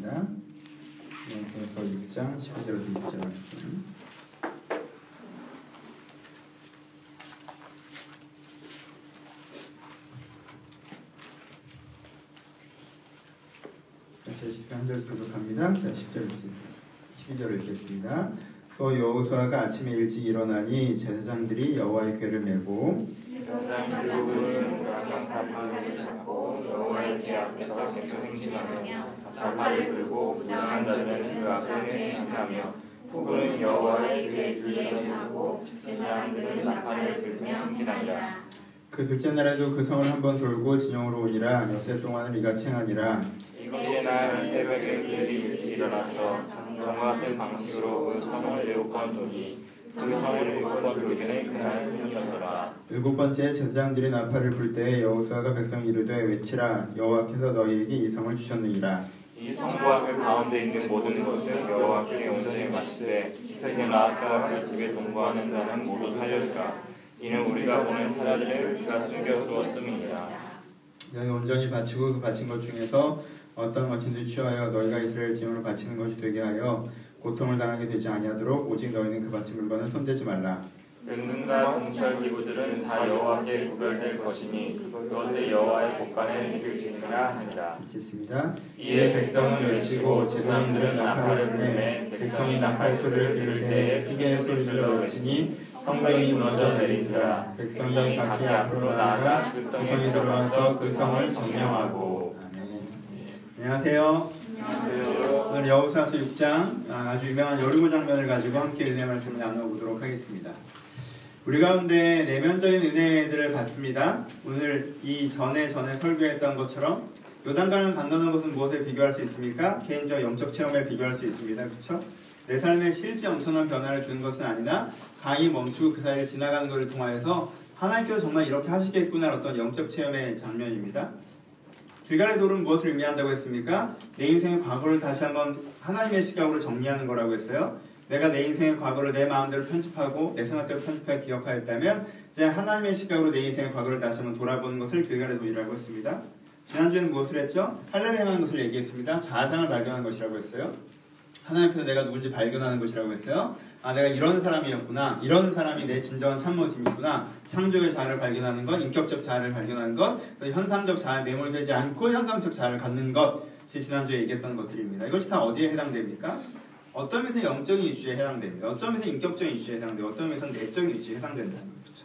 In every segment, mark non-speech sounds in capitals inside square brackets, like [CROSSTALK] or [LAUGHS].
읽겠습니다. 그래서 6장 12절부터 6절 말씀. 제 시간 한절 부족합니다. 자, 10절 12절 읽겠습니다. 또 여호수아가 아침에 일찍 일어나니 제사장들이 여호와의 궤를 메고 궤 앞에서 계속 행진하며 달판을 불고 무장한 자들은 그 앞에 행진하며 후군은 여호와의 궤 뒤에 행하고 제사장들은 달판을 불며 행하니라. 그 둘째 날에도 그 성을 한번 돌고 진영으로 오니라. 엿새 동안을 이같이 행하니라. 이것의 날 새벽에 그들이 일찍 일어나서 정과 같은 방식으로 그 성을 일곱 번 돌이 그 성을 일곱 번 돌기는 그날 뿐이었더라. 일곱 번째 제사장들이 나팔을 불 때에 여호수아가 백성 이르되 외치라. 여호와께서 너희에게 이 성을 주셨느니라. 이 성과 그 가운데 있는 모든 것은 여호와께 영전에 마치되 세세 나아가 그 집에 동거하는 자는 모두 살려주라. 이는 우리가 보는 사자들을 그가 숨겨 두었음이니라. 너희 온전히 바치고 그 바친 것 중에서 어떤 것인지 취하여 너희가 이스라엘 짐으로 바치는 것이 되게 하여 고통을 당하게 되지 아니하도록 오직 너희는 그 바친 물건을 손대지 말라. 등등과 동철 기구들은 다 여호와께 구별될 것이니 그것을 여호와의 복간에 드릴지니라 하니라. 있습니다. 이에 백성은 외치고 제사장들은 나팔을 불매 백성이 나팔 소리를 들을 때에 피게 소리를 외치니 성벽이 무너져 내린지라. 백성이 각기 앞으로 나아가 그 성에 들어와서 그 성을 점령하고. 아멘. 안녕하세요. 안녕하세요 오늘 여호수아서 6장 아, 아주 유명한 여리고 장면을 가지고 함께 은혜 말씀을 나눠보도록 하겠습니다. 우리 가운데 내면적인 은혜들을 받습니다. 오늘 이 전에 전에 설교했던 것처럼 요단강을 건너는 것은 무엇에 비교할 수 있습니까? 개인적 영적 체험에 비교할 수 있습니다. 그렇죠? 내 삶에 실제 엄청난 변화를 주는 것은 아니라 강이 멈추고 그 사이를 지나가는 것을 통하여서 하나님께서 정말 이렇게 하시겠구나 어떤 영적 체험의 장면입니다. 길갈의 돌은 무엇을 의미한다고 했습니까? 내 인생의 과거를 다시 한번 하나님의 시각으로 정리하는 거라고 했어요. 내가 내 인생의 과거를 내 마음대로 편집하고 내 생각대로 편집하여 기억하였다면 이제 하나님의 시각으로 내 인생의 과거를 다시 한번 돌아보는 것을 길갈의 돌이라고 했습니다. 지난주에는 무엇을 했죠? 할례를 행하는 것을 얘기했습니다. 자아상을 발견한 것이라고 했어요. 하나님께서 내가 누군지 발견하는 것이라고 했어요. 아, 내가 이런 사람이었구나. 이런 사람이 내 진정한 참모습이구나. 창조의 자아를 발견하는 것, 인격적 자아를 발견하는 것, 현상적 자아에 매몰되지 않고 현상적 자아를 갖는 것이 지난주에 얘기했던 것들입니다. 이것이 다 어디에 해당됩니까? 어떤 면에서 영적인 이슈에 해당됩니다. 어떤 면에서 인격적인 이슈에 해당되고 어떤 면에서 내적인 이슈에 해당된다는 거죠.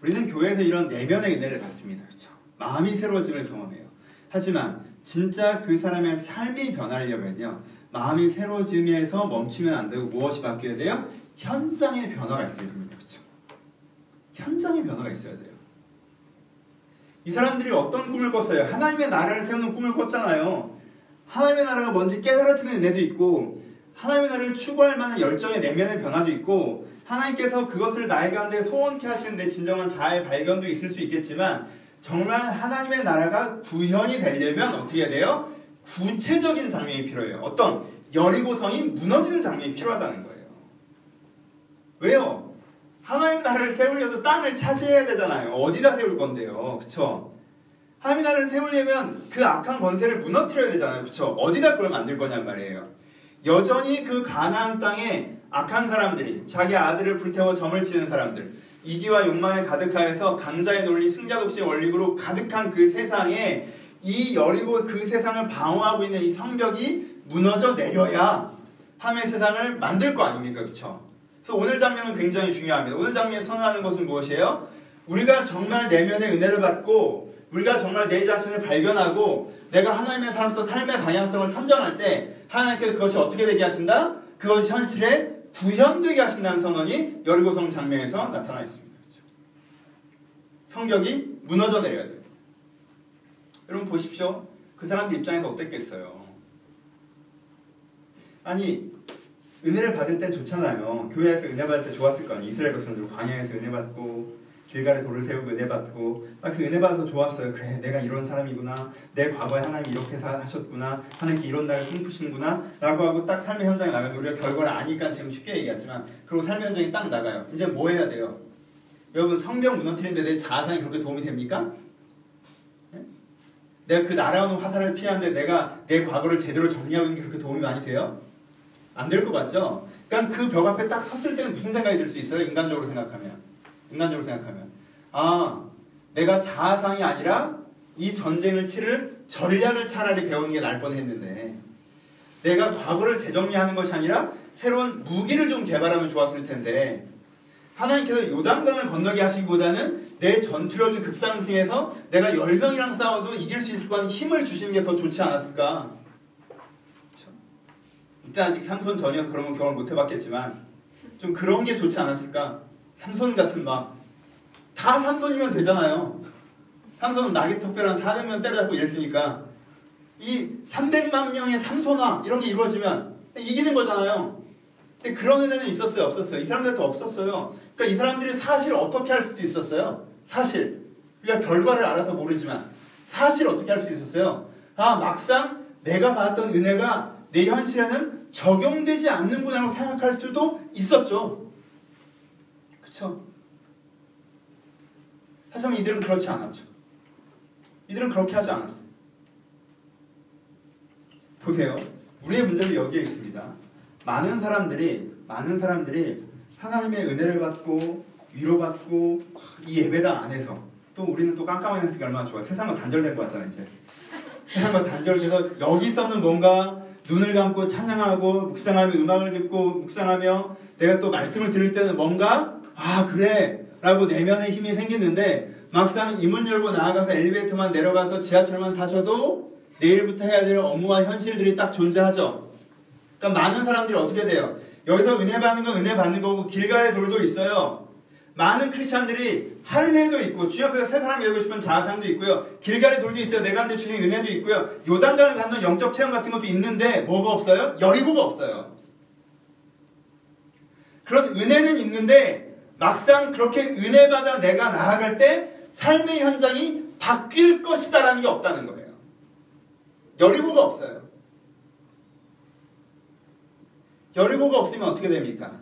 우리는 교회에서 이런 내면의 은혜를 받습니다. 그렇죠? 마음이 새로워짐을 경험해요. 하지만 진짜 그 사람의 삶이 변하려면요. 마음이 새로워짐에서 멈추면 안 되고 무엇이 바뀌어야 돼요? 현장의 변화가 있어야 됩니다. 그렇죠? 현장의 변화가 있어야 돼요. 이 사람들이 어떤 꿈을 꿨어요? 하나님의 나라를 세우는 꿈을 꿨잖아요. 하나님의 나라가 뭔지 깨달아지는 은혜도 있고 하나님의 나라를 추구할 만한 열정의 내면의 변화도 있고 하나님께서 그것을 나의 가운데 소원케 하시는 데 진정한 자아의 발견도 있을 수 있겠지만 정말 하나님의 나라가 구현이 되려면 어떻게 해야 돼요? 구체적인 장면이 필요해요. 어떤 여리고성이 무너지는 장면이 필요하다는 거예요. 왜요? 하나님 나라를 세우려도 땅을 차지해야 되잖아요. 어디다 세울 건데요. 그쵸? 하나님 나라를 세우려면 그 악한 권세를 무너뜨려야 되잖아요. 그쵸? 어디다 그걸 만들 거냔 말이에요. 여전히 그 가나안 땅에 악한 사람들이 자기 아들을 불태워 점을 치는 사람들 이기와 욕망에 가득하여서 강자의 논리 승자독시의 원리로 가득한 그 세상에 이 여리고 그 세상을 방어하고 있는 이 성벽이 무너져 내려야 함의 세상을 만들 거 아닙니까? 그쵸? 그래서 오늘 장면은 굉장히 중요합니다. 오늘 장면에 선언하는 것은 무엇이에요? 우리가 정말 내면의 은혜를 받고 우리가 정말 내 자신을 발견하고 내가 하나님의 삶에서 삶의 방향성을 선정할 때 하나님께서 그것이 어떻게 되게 하신다? 그것이 현실에 구현되게 하신다는 선언이 여리고성 장면에서 나타나 있습니다. 그렇죠? 성벽이 무너져 내려야 돼요. 여러분 보십시오. 그 사람들 입장에서 어땠겠어요? 아니 은혜를 받을 땐 좋잖아요. 교회에서 은혜 받을 때 좋았을 거 아니에요. 이스라엘 백성들 광야에서 은혜 받고 길가에 돌을 세우고 은혜 받고 막 그 은혜 받아서 좋았어요. 그래 내가 이런 사람이구나. 내 과거에 하나님 이렇게 하셨구나. 하나님께 이런 날을 꿈꾸시는구나. 라고 하고 딱 삶의 현장에 나가면 우리가 결과를 아니까 지금 쉽게 얘기하지만 그리고 삶의 현장에 딱 나가요. 이제 뭐 해야 돼요? 여러분 성경 무너뜨리는 데내 자아상이 그렇게 도움이 됩니까? 내가 그 날아오는 화살을 피하는데 내가 내 과거를 제대로 정리하고 있는 게 그렇게 도움이 많이 돼요? 안 될 것 같죠? 그러니까 그 벽 앞에 딱 섰을 때는 무슨 생각이 들 수 있어요? 인간적으로 생각하면. 인간적으로 생각하면. 아, 내가 자아상이 아니라 이 전쟁을 치를 전략을 차라리 배우는 게 나을 뻔했는데 내가 과거를 재정리하는 것이 아니라 새로운 무기를 좀 개발하면 좋았을 텐데 하나님께서 요단강을 건너게 하시기보다는 내 전투력이 급상승해서 내가 10명이랑 싸워도 이길 수 있을 거한 힘을 주시는 게 더 좋지 않았을까? 이때 아직 삼손 전이어서 그런 건 경험을 못 해봤겠지만 좀 그런 게 좋지 않았을까? 삼손 같은 막 다 삼손이면 되잖아요. 삼손은 낙이 특별한 400명 때려잡고 이랬으니까 이 300만 명의 삼손화 이런 게 이루어지면 이기는 거잖아요. 근데 그런 은혜는 있었어요, 없었어요? 이 사람들한테 없었어요. 그러니까 이 사람들이 사실 어떻게 할 수도 있었어요. 사실 우리가 결과를 알아서 모르지만 사실 어떻게 할 수 있었어요. 아 막상 내가 받았던 은혜가 내 현실에는 적용되지 않는구나라고 생각할 수도 있었죠. 그쵸? 하지만 이들은 그렇지 않았죠. 이들은 그렇게 하지 않았어요. 보세요. 우리의 문제는 여기에 있습니다. 많은 사람들이 많은 사람들이 하나님의 은혜를 받고 위로받고 이 예배당 안에서 또 우리는 또 깜깜한 녀석이 얼마나 좋아요. 세상은 단절된 것 같잖아요. 이제 세상과 단절돼서 여기서는 뭔가 눈을 감고 찬양하고 묵상하며 음악을 듣고 묵상하며 내가 또 말씀을 들을 때는 뭔가 아 그래 라고 내면의 힘이 생기는데 막상 이문 열고 나아가서 엘리베이터만 내려가서 지하철만 타셔도 내일부터 해야 될 업무와 현실들이 딱 존재하죠. 그러니까 많은 사람들이 어떻게 돼요? 여기서 은혜 받는 건 은혜 받는 거고 길가의 돌도 있어요. 많은 크리스천들이 할례도 있고 주님 앞에서 새 사람이 되고 싶은 자아상도 있고요. 길가의 돌도 있어요. 내가 한데 주님 은혜도 있고요. 요단강을 갖는 영적 체험 같은 것도 있는데 뭐가 없어요? 여리고가 없어요. 그런 은혜는 있는데 막상 그렇게 은혜 받아 내가 나아갈 때 삶의 현장이 바뀔 것이다라는 게 없다는 거예요. 여리고가 없어요. 여리고가 없으면 어떻게 됩니까?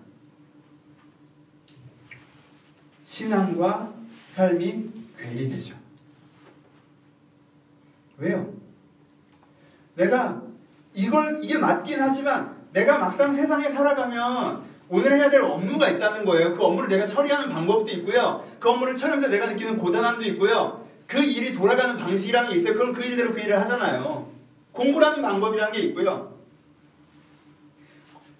신앙과 삶이 괴리되죠. 왜요? 내가 이걸 이게 맞긴 하지만 내가 막상 세상에 살아가면 오늘 해야 될 업무가 있다는 거예요. 그 업무를 내가 처리하는 방법도 있고요. 그 업무를 처리하면서 내가 느끼는 고단함도 있고요. 그 일이 돌아가는 방식이라는 게 있어요. 그럼 그 일대로 그 일을 하잖아요. 공부라는 방법이라는 게 있고요.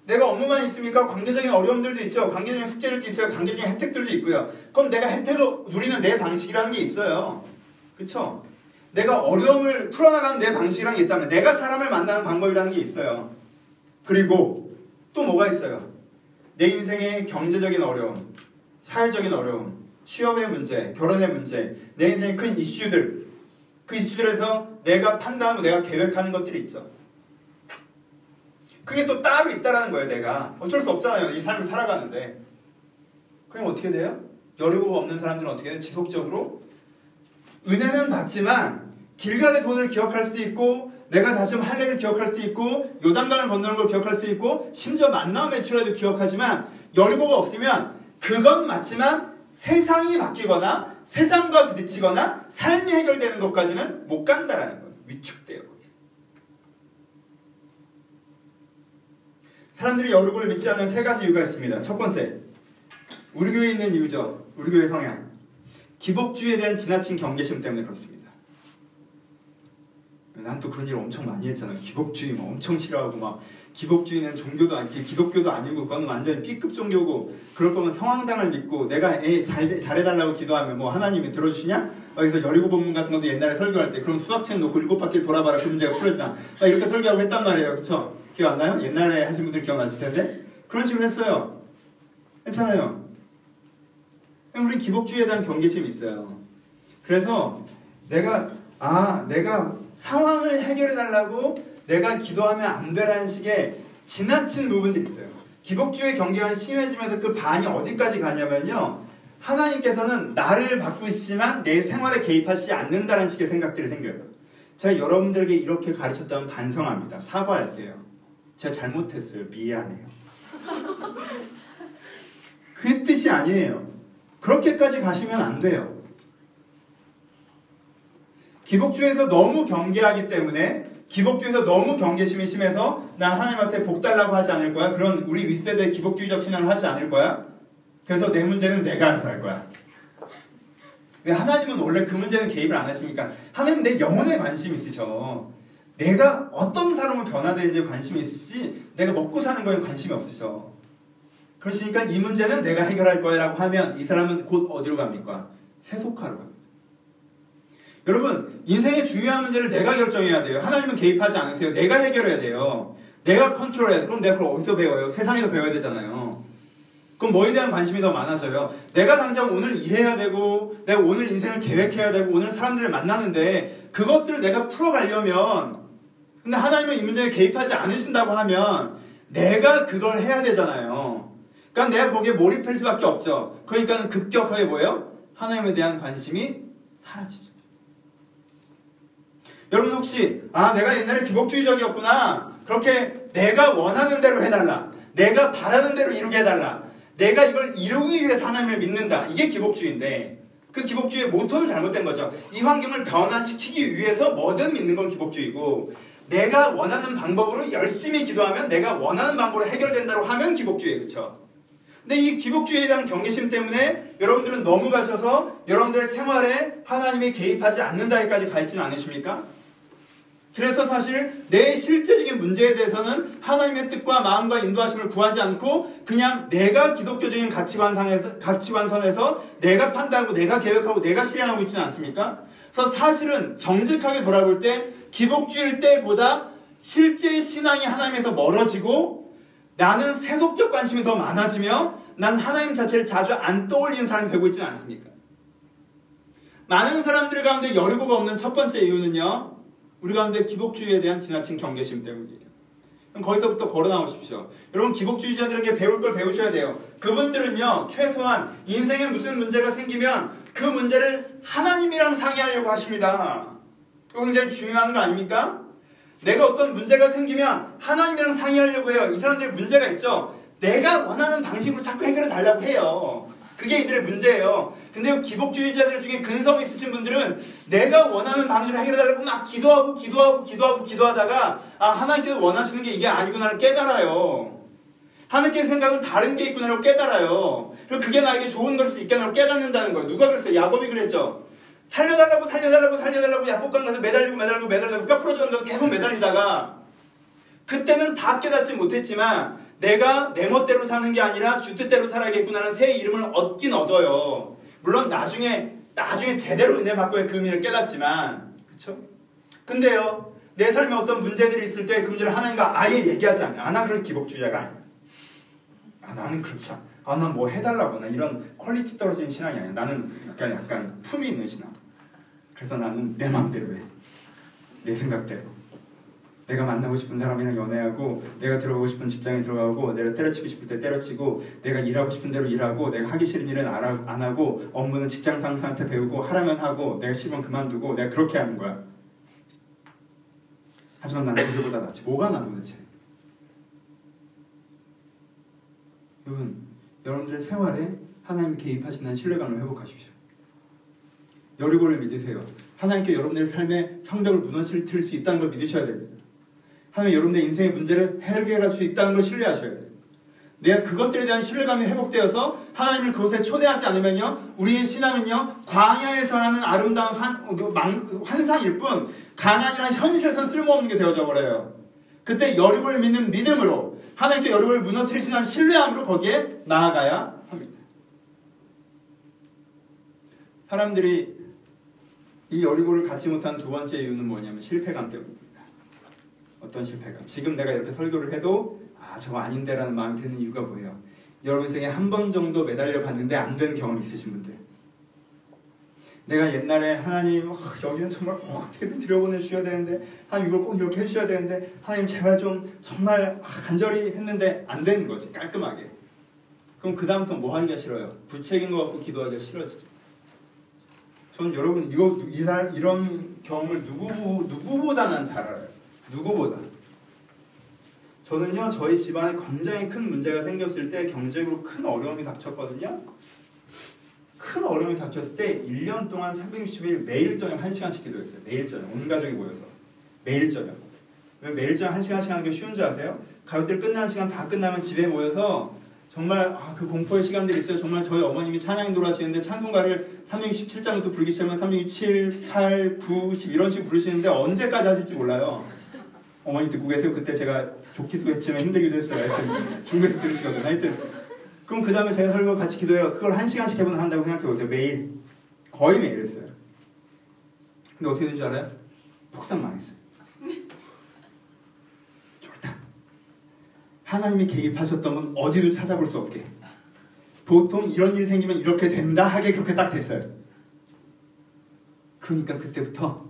내가 업무만 있습니까? 관계적인 어려움들도 있죠. 관계적인 숙제들도 있어요. 관계적인 혜택들도 있고요. 그럼 내가 혜택을 누리는 내 방식이라는 게 있어요. 그쵸? 내가 어려움을 풀어나가는 내 방식이라는 게 있다면 내가 사람을 만나는 방법이라는 게 있어요. 그리고 또 뭐가 있어요? 내 인생의 경제적인 어려움, 사회적인 어려움, 취업의 문제, 결혼의 문제, 내 인생의 큰 이슈들, 그 이슈들에서 내가 판단하고 내가 계획하는 것들이 있죠. 그게 또 따로 있다라는 거예요, 내가. 어쩔 수 없잖아요. 이 삶을 살아가는데. 그럼 어떻게 돼요? 여리고가 없는 사람들은 어떻게 돼요? 지속적으로 은혜는 받지만 길갈의 돈을 기억할 수도 있고 내가 다시 할례를 기억할 수도 있고 요단강을 건너는 걸 기억할 수도 있고 심지어 만나움 매출에도 기억하지만 여리고가 없으면 그건 맞지만 세상이 바뀌거나 세상과 부딪히거나 삶이 해결되는 것까지는 못 간다라는 거예요. 위축돼요. 사람들이 여리고를 믿지 않는 세 가지 이유가 있습니다. 첫 번째, 우리 교회에 있는 이유죠. 우리 교회 성향. 기복주의에 대한 지나친 경계심 때문에 그렇습니다. 난 또 그런 일 엄청 많이 했잖아. 기복주의 막 엄청 싫어하고 막 기복주의는 종교도 아니고 기독교도 아니고 그건 완전히 B급 종교고 그럴 거면 성황당을 믿고 내가 애 잘 잘해달라고 기도하면 뭐 하나님이 들어주시냐? 여기서 여리고 본문 같은 것도 옛날에 설교할 때 그럼 수학책 놓고 일곱 바퀴를 돌아봐라 그 문제가 풀어진다. 이렇게 설교하고 했단 말이에요. 그쵸? 기억 안 나요? 옛날에 하신 분들 기억나실 텐데 그런 식으로 했어요. 괜찮아요. 우리 기복주의에 대한 경계심이 있어요. 그래서 내가 아 내가 상황을 해결해 달라고 내가 기도하면 안 되라는 식의 지나친 부분들이 있어요. 기복주의 경계가 심해지면서 그 반이 어디까지 가냐면요. 하나님께서는 나를 바꾸시지만 내 생활에 개입하시지 않는다는 식의 생각들이 생겨요. 제가 여러분들에게 이렇게 가르쳤다면 반성합니다. 사과할게요. 제가 잘못했어요. 미안해요. 그 뜻이 아니에요. 그렇게까지 가시면 안 돼요. 기복주에서 너무 경계하기 때문에 기복주에서 너무 경계심이 심해서 난 하나님한테 복 달라고 하지 않을 거야. 그런 우리 윗세대 기복주의적 신앙을 하지 않을 거야. 그래서 내 문제는 내가 알아서 할 거야. 왜 하나님은 원래 그 문제는 개입을 안 하시니까 하나님 내 영혼에 관심 있으셔. 내가 어떤 사람을 변화되는지 관심이 있으시 내가 먹고 사는 거에 관심이 없으셔. 그러시니까 이 문제는 내가 해결할 거야라고 하면 이 사람은 곧 어디로 갑니까? 세속화로 갑니다. 여러분 인생의 중요한 문제를 내가 결정해야 돼요. 하나님은 개입하지 않으세요. 내가 해결해야 돼요. 내가 컨트롤해야 돼. 그럼 내가 그걸 어디서 배워요? 세상에서 배워야 되잖아요. 그럼 뭐에 대한 관심이 더 많아져요? 내가 당장 오늘 일해야 되고, 내가 오늘 인생을 계획해야 되고, 오늘 사람들을 만나는데, 그것들을 내가 풀어가려면, 근데 하나님은 이 문제에 개입하지 않으신다고 하면, 내가 그걸 해야 되잖아요. 그러니까 내가 거기에 몰입할 수밖에 없죠. 그러니까 급격하게 뭐예요? 하나님에 대한 관심이 사라지죠. 여러분 혹시 아 내가 옛날에 기복주의적이었구나 그렇게 내가 원하는 대로 해달라 내가 바라는 대로 이루게 해달라 내가 이걸 이루기 위해서 하나님을 믿는다 이게 기복주의인데 그 기복주의의 모토는 잘못된 거죠 이 환경을 변화시키기 위해서 뭐든 믿는 건 기복주의고 내가 원하는 방법으로 열심히 기도하면 내가 원하는 방법으로 해결된다고 하면 기복주의예요 그쵸 근데 이 기복주의에 대한 경계심 때문에 여러분들은 너무 가셔서 여러분들의 생활에 하나님이 개입하지 않는다기까지 가 있지는 않으십니까? 그래서 사실 내 실제적인 문제에 대해서는 하나님의 뜻과 마음과 인도하심을 구하지 않고 그냥 내가 기독교적인 가치관상에서 가치관선에서 내가 판단하고 내가 계획하고 내가 실행하고 있지는 않습니까? 그래서 사실은 정직하게 돌아볼 때 기복주의일 때보다 실제 신앙이 하나님에서 멀어지고 나는 세속적 관심이 더 많아지며 난 하나님 자체를 자주 안 떠올리는 사람이 되고 있지는 않습니까? 많은 사람들 가운데 여리고가 없는 첫 번째 이유는요. 우리 가운데 기복주의에 대한 지나친 경계심 때문이에요. 그럼 거기서부터 걸어 나오십시오. 여러분 기복주의자들에게 배울 걸 배우셔야 돼요. 그분들은요. 최소한 인생에 무슨 문제가 생기면 그 문제를 하나님이랑 상의하려고 하십니다. 이거 굉장히 중요한 거 아닙니까? 내가 어떤 문제가 생기면 하나님이랑 상의하려고 해요. 이 사람들 문제가 있죠. 내가 원하는 방식으로 자꾸 해결해 달라고 해요. 그게 이들의 문제예요. 근데 기복주의자들 중에 근성 있으신 분들은 내가 원하는 방식으로 해결해 달라고 막 기도하고 기도하고 기도하고 기도하다가 아 하나님께서 원하시는 게 이게 아니구나를 깨달아요. 하나님께서 생각은 다른 게 있구나라고 깨달아요. 그리고 그게 나에게 좋은 것일 수 있겠나라고 깨닫는다는 거예요. 누가 그랬어요? 야곱이 그랬죠. 살려달라고 살려달라고 살려달라고 얍복강 가서 매달리고 매달리고 매달리고 뼈 부러졌는데 계속 매달리다가 그때는 다 깨닫지 못했지만 내가 내 멋대로 사는 게 아니라 주 뜻대로 살아야겠구나라는 새 이름을 얻긴 얻어요. 물론 나중에 나중에 제대로 은혜 받고의 그 의미를 깨닫지만 그렇죠? 근데요 내 삶에 어떤 문제들이 있을 때그 문제를 하나님과 아예 얘기하지 않아요. 아, 나 그런 기복주의자가 아니야. 아, 나는 그렇지 않아. 아, 난 뭐 해달라고. 나 이런 quality 떨어지는 신앙이 아니야. 나는 약간, 약간 품이 있는 신앙. 그래서 나는 내 마음대로 해. 내 생각대로. 내가 만나고 싶은 사람이랑 연애하고, 내가 들어가고 싶은 직장에 들어가고, 내가 때려치고 싶을 때 때려치고, 내가 일하고 싶은 대로 일하고, 내가 하기 싫은 일은 안 하고, 업무는 직장 상사한테 배우고, 하라면 하고, 내가 싫으면 그만두고, 내가 그렇게 하는 거야. 하지만 나는 그들보다 낫지. 뭐가 나 도대체? 여러분, 여러분들의 생활에 하나님 개입하시는 신뢰감을 회복하십시오. 여리고를 믿으세요. 하나님께 여러분들의 삶의 성벽을 무너뜨릴 수 있다는 걸 믿으셔야 됩니다. 하나님 여러분의 인생의 문제를 해결할 수 있다는 걸 신뢰하셔야 돼요. 내가 그것들에 대한 신뢰감이 회복되어서 하나님을 그곳에 초대하지 않으면요, 우리의 신앙은요, 광야에서 하는 아름다운 환, 그 환상일 뿐, 가난이란 현실에서는 쓸모없는 게 되어져 버려요. 그때 여리고를 믿는 믿음으로, 하나님께 여리고를 무너뜨리시는 신뢰함으로 거기에 나아가야 합니다. 사람들이 이 여리고를 갖지 못한 두 번째 이유는 뭐냐면 실패감 때문입니다. 어떤 실패감? 지금 내가 이렇게 설교를 해도 아 저거 아닌데라는 마음이 드는 이유가 뭐예요? 여러분 생에 한 번 정도 매달려 봤는데 안 된 경험 있으신 분들 내가 옛날에 하나님 어, 여기는 정말 어, 어떻게든 들여보내 주셔야 되는데 하나님 이걸 꼭 이렇게 해주셔야 되는데 하나님 제발 좀 정말 아, 간절히 했는데 안 되는 거지 깔끔하게 그럼 그 다음부터 뭐 하기가 싫어요? 부책인 것 같고 기도하기가 싫어지죠 저는 여러분 이거 이런 경험을 누구 누구보다 난 잘 알아요 누구보다 저는요 저희 집안에 굉장히 큰 문제가 생겼을 때 경제적으로 큰 어려움이 닥쳤거든요. 큰큰 어려움이 닥쳤을 때 1년 동안 360일 매일 저녁 1시간씩 기도했어요. 매일 저녁. 온 가족이 모여서. 매일 저녁. 왜 매일 저녁 1시간씩 하는 게 쉬운 줄 아세요? 가족들 끝나는 시간 다 끝나면 집에 모여서 정말 아, 그 공포의 시간들이 있어요. 정말 저희 어머님이 찬양 돌아시는데 찬송가를 367장부터 부르기 시작하면 367, 8, 9, 10 이런 식으로 부르시는데 언제까지 하실지 몰라요. 어머니 듣고 계세요. 그때 제가 좋기도 했지만 힘들기도 했어요. 하여튼 중국에서 들으시거든요. 하여튼 그럼 그 다음에 제가 설교 같이 기도해요. 그걸 한 시간씩 해보나 한다고 생각해보세요. 매일 거의 매일 했어요. 근데 어떻게 된줄 알아요? 폭삭 망했어요. 쫄딱. 하나님이 개입하셨던 건 어디도 찾아볼 수 없게. 보통 이런 일이 생기면 이렇게 된다 하게 그렇게 딱 됐어요. 그러니까 그때부터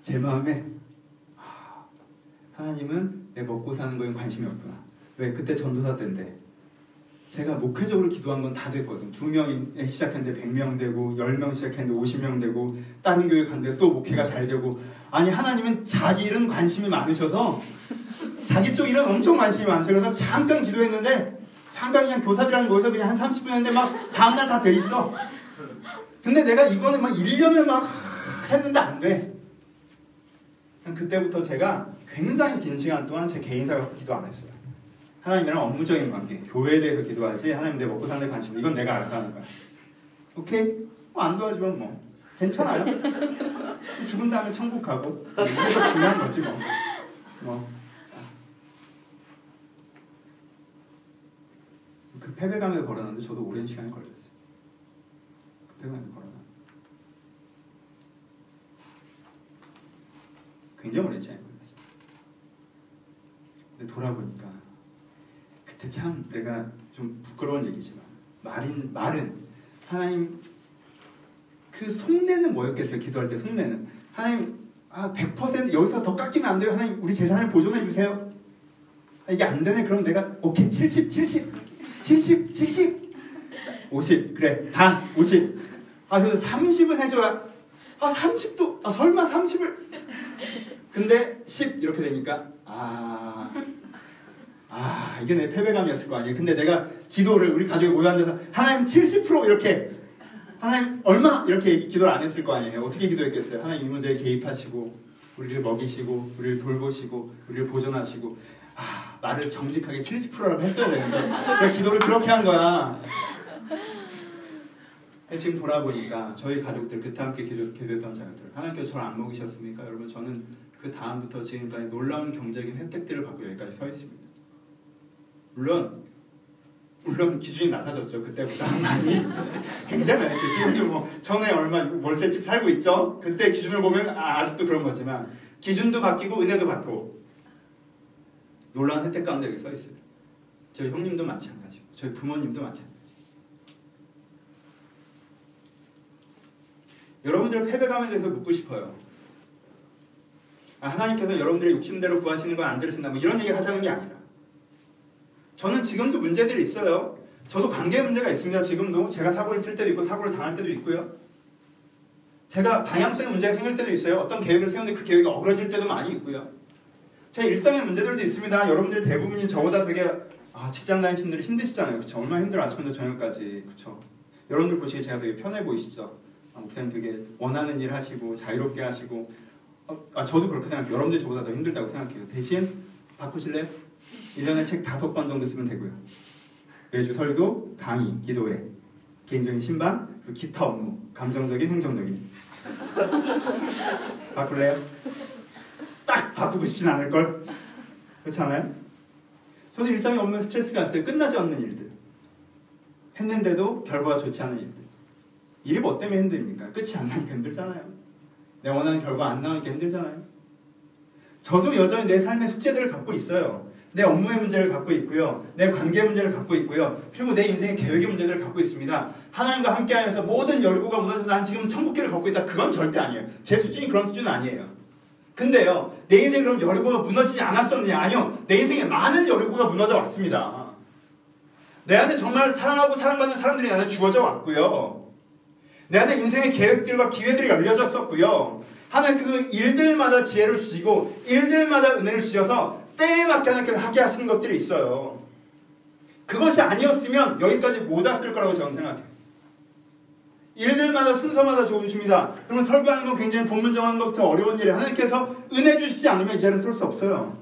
제 마음에 하나님은 내 먹고 사는 거에 관심이 없구나. 왜? 그때 전도사 때인데 제가 목회적으로 기도한 건 다 됐거든. 두 명이 시작했는데 100명 되고 10명 시작했는데 50명 되고 다른 교회 갔는데 또 목회가 잘 되고 아니 하나님은 자기 일은 관심이 많으셔서 자기 쪽 일은 엄청 관심이 많으셔서 그래서 잠깐 기도했는데 잠깐 그냥 교사들이랑 모여서 그냥 한 30분 했는데 막 다음날 다 돼 있어. 근데 내가 이거는 막 1년을 막 했는데 안 돼. 그때부터 제가 굉장히 긴 시간 동안 제 개인사 갖고 기도 안 했어요. 하나님이랑 업무적인 관계, 교회에 대해서 기도하지 하나님 내 먹고 사는 관심 이건 내가 알아서 하는 거야. 오케이? 뭐 안 도와주면 뭐 괜찮아요. 죽은 다음에 천국 가고 더 중요한 거지 뭐. 뭐. 그 패배감에서 걸어놨는데 저도 오랜 시간이 걸렸어요. 그 패배감에서 걸어놨. 굉장히 오랜 시간이 걸렸어요. 근데 돌아보니까 그때 참 내가 좀 부끄러운 얘기지만 말인 말은 하나님 그 속내는 뭐였겠어요? 기도할 때 속내는 하나님 아 100% 여기서 더 깎이면 안 돼요. 하나님 우리 재산을 보존해 주세요. 아, 이게 안 되네. 그럼 내가 오케이 70, 70, 70, 70, 50 그래. 반 50. 아 그래서 30은 해줘야. 아 30도. 아 설마 30을. 근데 10 이렇게 되니까 아 아, 이게 내 패배감이었을 거 아니에요. 근데 내가 기도를 우리 가족이 모여 앉아서 하나님 70% 이렇게. 하나님 얼마? 이렇게 기도를 안 했을 거 아니에요. 어떻게 기도했겠어요? 하나님 이 문제에 개입하시고 우리를 먹이시고 우리를 돌보시고 우리를 보존하시고. 아, 말을 정직하게 70%라고 했어야 되는데 내가 기도를 그렇게 한 거야. 지금 돌아보니까 저희 가족들 그때 함께 기도, 기도했던 자녀들 하나님께서 저를 안 먹이셨습니까? 여러분 저는 그 다음부터 지금까지 놀라운 경제적인 혜택들을 받고 여기까지 서 있습니다. 물론 물론 기준이 낮아졌죠 그때보다 [LAUGHS] 많이 굉장히 많았죠 지금도 뭐 전에 얼마 월세집 살고 있죠 그때 기준을 보면 아, 아직도 그런 거지만 기준도 바뀌고 은혜도 받고 놀라운 혜택 가운데 여기 서 있어요 저희 형님도 마찬가지고 저희 부모님도 마찬가지 여러분들 패배감에 대해서 묻고 싶어요 아, 하나님께서 여러분들의 욕심대로 구하시는 건 안 들으신다 뭐 이런 얘기 하자는 게 아니라 저는 지금도 문제들이 있어요. 저도 관계 문제가 있습니다. 지금도 제가 사고를 칠 때도 있고 사고를 당할 때도 있고요. 제가 방향성의 문제가 생길 때도 있어요. 어떤 계획을 세우는데 그 계획이 어그러질 때도 많이 있고요. 제 일상의 문제들도 있습니다. 여러분들 대부분이 저보다 되게 아, 직장 다니시는 힘드시잖아요. 그렇죠? 얼마나 힘들어 아침부터 저녁까지. 그렇죠? 여러분들 보시기에 제가 되게 편해 보이시죠? 아, 목사님 되게 원하는 일 하시고 자유롭게 하시고 어, 아, 저도 그렇게 생각해요. 여러분들 저보다 더 힘들다고 생각해요. 대신 바꾸실래요? 1년에 책 다섯 권 정도 쓰면 되고요. 매주 설교, 강의, 기도회, 개인적인 신방, 기타 업무, 감정적인, 행정적인. [LAUGHS] 바꿀래요? 딱 바꾸고 싶진 않을걸? 그렇잖아요? 저도 일상에 없는 스트레스가 있어요. 끝나지 않는 일들. 했는데도 결과가 좋지 않은 일들. 일이 뭐 때문에 힘듭니까? 끝이 안 나니까 힘들잖아요. 내 원하는 결과 안 나오니까 힘들잖아요. 저도 여전히 내 삶의 숙제들을 갖고 있어요. 내 업무의 문제를 갖고 있고요. 내 관계 문제를 갖고 있고요. 그리고 내 인생의 계획의 문제들을 갖고 있습니다. 하나님과 함께하면서 모든 여리고가 무너져서 난 지금 천국길을 걷고 있다. 그건 절대 아니에요. 제 수준이 그런 수준은 아니에요. 근데요, 내 인생에 그럼 여리고가 무너지지 않았었느냐? 아니요. 내 인생에 많은 여리고가 무너져 왔습니다. 내한테 정말 사랑하고 사랑받는 사람들이 나한테 주어져 왔고요. 내한테 인생의 계획들과 기회들이 열려졌었고요. 하나님 그 일들마다 지혜를 주시고 일들마다 은혜를 주셔서 때에 맞게 하나님께서 하게 하시는 것들이 있어요. 그것이 아니었으면 여기까지 못 왔을 거라고 저는 생각해요. 일들마다 순서마다 좋으십니다. 그러면 설교하는 건 굉장히 본문 정하는 것부터 어려운 일이에요. 하나님께서 은혜 주시지 않으면 이 자리를 쏠수 없어요.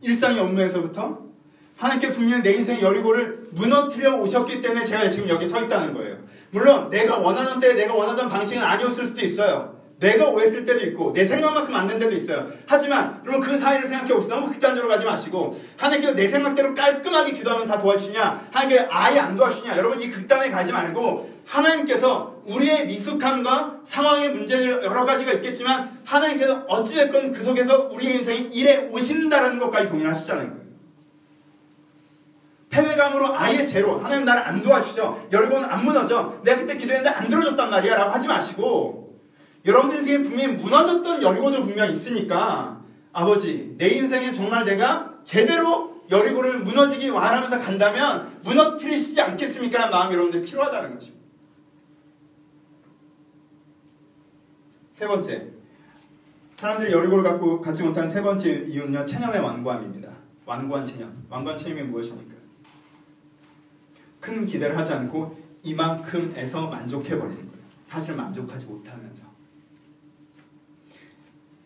일상의 업무에서부터 하나님께 분명히 내 인생의 여리고를 무너뜨려 오셨기 때문에 제가 지금 여기 서 있다는 거예요. 물론 내가 원하는 때 내가 원하던 방식은 아니었을 수도 있어요. 내가 오했을 때도 있고 내 생각만큼 안 된 데도 있어요. 하지만 여러분 그 사이를 생각해 봅시다. 너무 극단적으로 가지 마시고 하나님께서 내 생각대로 깔끔하게 기도하면 다 도와주시냐? 하나님께 아예 안 도와주시냐? 여러분 이 극단에 가지 말고 하나님께서 우리의 미숙함과 상황의 문제들 여러 가지가 있겠지만 하나님께서 어찌됐건 그 속에서 우리의 인생이 일해 오신다는 것까지 동일하시잖아요. 패배감으로 아예 제로. 하나님 나를 안 도와주셔. 여러분 안 무너져. 내가 그때 기도했는데 안 들어줬단 말이야. 라고 하지 마시고 여러분들 인생에 분명히 무너졌던 여리고도 분명히 있으니까 아버지 내 인생에 정말 내가 제대로 여리고를 무너지기 원하면서 간다면 무너뜨리시지 않겠습니까? 라는 마음이 여러분들 필요하다는 것입니다. 세 번째 사람들이 여리고를 갖고 갖지 못한 세 번째 이유는요 체념의 완고함입니다. 완고한 체념. 완고한 체념이 무엇입니까? 큰 기대를 하지 않고 이만큼에서 만족해 버리는 거예요. 사실 만족하지 못하면서.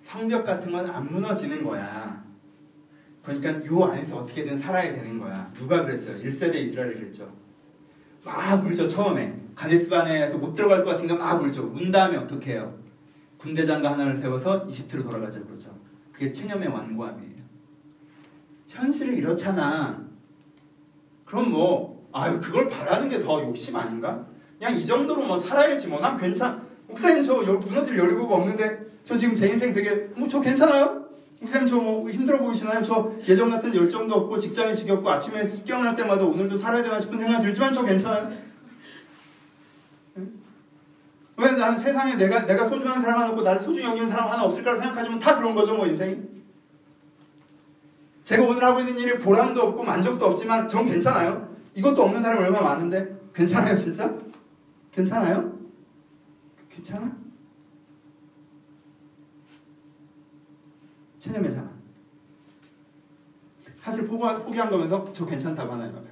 성벽 같은 건 안 무너지는 거야. 그러니까 요 안에서 어떻게든 살아야 되는 거야. 누가 그랬어요? 1세대 이스라엘이 그랬죠. 막 울죠, 처음에. 가데스반에서 못 들어갈 것 같으니까 막 울죠. 운 다음에 어떻게 해요? 군대장과 하나를 세워서 이집트로 돌아가자 그러죠. 그게 체념의 완고함이에요. 현실은 이렇잖아. 그럼 뭐, 아유, 그걸 바라는 게 더 욕심 아닌가? 그냥 이 정도로 뭐 살아야지 뭐. 난 괜찮, 목사님 저 무너질 여유가 없는데 저 지금 제 인생 되게 뭐 저 괜찮아요? 목사님 저 뭐 힘들어 보이시나요? 저 예전 같은 열정도 없고 직장이 지겹고 아침에 깨어날 때마다 오늘도 살아야 되나 싶은 생각 들지만 저 괜찮아요. 왜 나는 세상에 내가 내가 소중한 사람 하나 없고 나를 소중히 여기는 사람 하나 없을까를 생각하지만 다 그런 거죠 뭐 인생이. 제가 오늘 하고 있는 일이 보람도 없고 만족도 없지만 전 괜찮아요. 이것도 없는 사람이 얼마나 많은데 괜찮아요 진짜? 괜찮아요? 괜찮아? 자만. 사실 포기한 거면서 저 괜찮다고 하나요?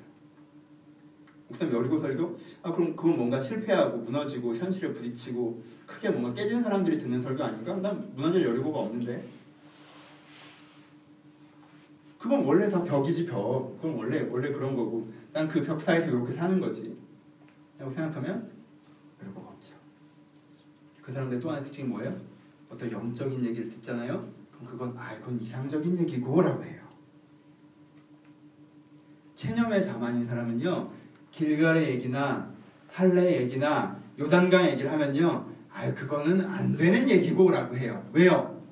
목사님 여리고 설교? 아 그럼 그건 뭔가 실패하고 무너지고 현실에 부딪히고 크게 뭔가 깨지는 사람들이 듣는 설교 아닌가? 난 무너질 여리고가 없는데. 그건 원래 다 벽이지 벽. 그건 원래 원래 그런 거고 난 그 벽 사이에서 이렇게 사는 거지. 라고 생각하면 여리고가 없죠. 그 사람들 또 하나의 특징이 뭐예요? 어떤 영적인 얘기를 듣잖아요. 그럼 그건 아 이건 이상적인 얘기고라고 해요. 체념의 자만인 사람은요 길갈의 얘기나 할례 얘기나 요단강 얘기를 하면요 아 그거는 안 되는 얘기고라고 해요. 왜요?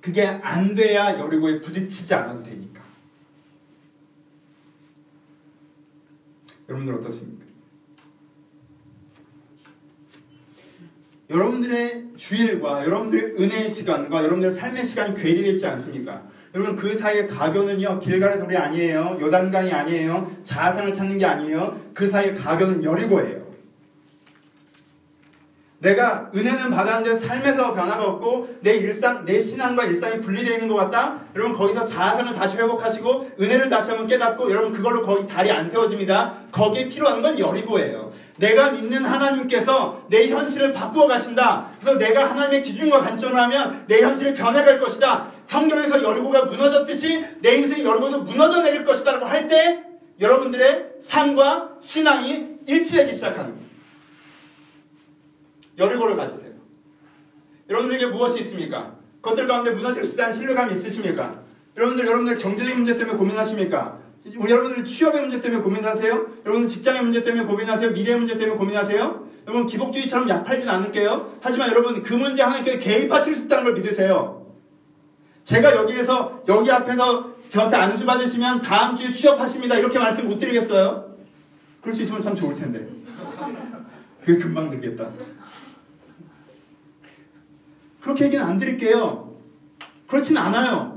그게 안 돼야 여리고에 부딪히지 않아도 되니까. 여러분들 어떻습니까? 여러분들의 주일과 여러분들의 은혜의 시간과 여러분들의 삶의 시간이 괴리되지 않습니까? 여러분 그 사이의 가교는요 길가의 돌이 아니에요 요단강이 아니에요 자아상을 찾는 게 아니에요. 그 사이의 가교는 여리고예요. 내가 은혜는 받았는데 삶에서 변화가 없고 내 일상 내 신앙과 일상이 분리되어 있는 것 같다? 여러분 거기서 자아상을 다시 회복하시고 은혜를 다시 한번 깨닫고 여러분 그걸로 거기 다리 안 세워집니다. 거기에 필요한 건 여리고예요 내가 믿는 하나님께서 내 현실을 바꾸어 가신다. 그래서 내가 하나님의 기준과 관점을 하면 내 현실이 변해갈 것이다. 성경에서 여리고가 무너졌듯이 내 인생이 여리고도 무너져 내릴 것이다. 라고 할 때 여러분들의 삶과 신앙이 일치되기 거예요. 여리고를 가지세요. 여러분들에게 무엇이 있습니까? 그것들 가운데 무너질 수 있다는 신뢰감이 있으십니까? 여러분들 여러분들 경제적인 문제 때문에 고민하십니까? 우리 여러분들은 취업의 문제 때문에 고민하세요? 여러분 직장의 문제 때문에 고민하세요? 미래의 문제 때문에 고민하세요? 여러분 기복주의처럼 약팔진 않을게요. 하지만 여러분 그 문제 하나님께 개입하실 수 있다는 걸 믿으세요. 제가 여기에서 여기 앞에서 저한테 안수 받으시면 다음 주에 취업하십니다. 이렇게 말씀 못 드리겠어요? 그럴 수 있으면 참 좋을 텐데. 그게 금방 들겠다. 그렇게 얘기는 안 드릴게요. 그렇진 않아요.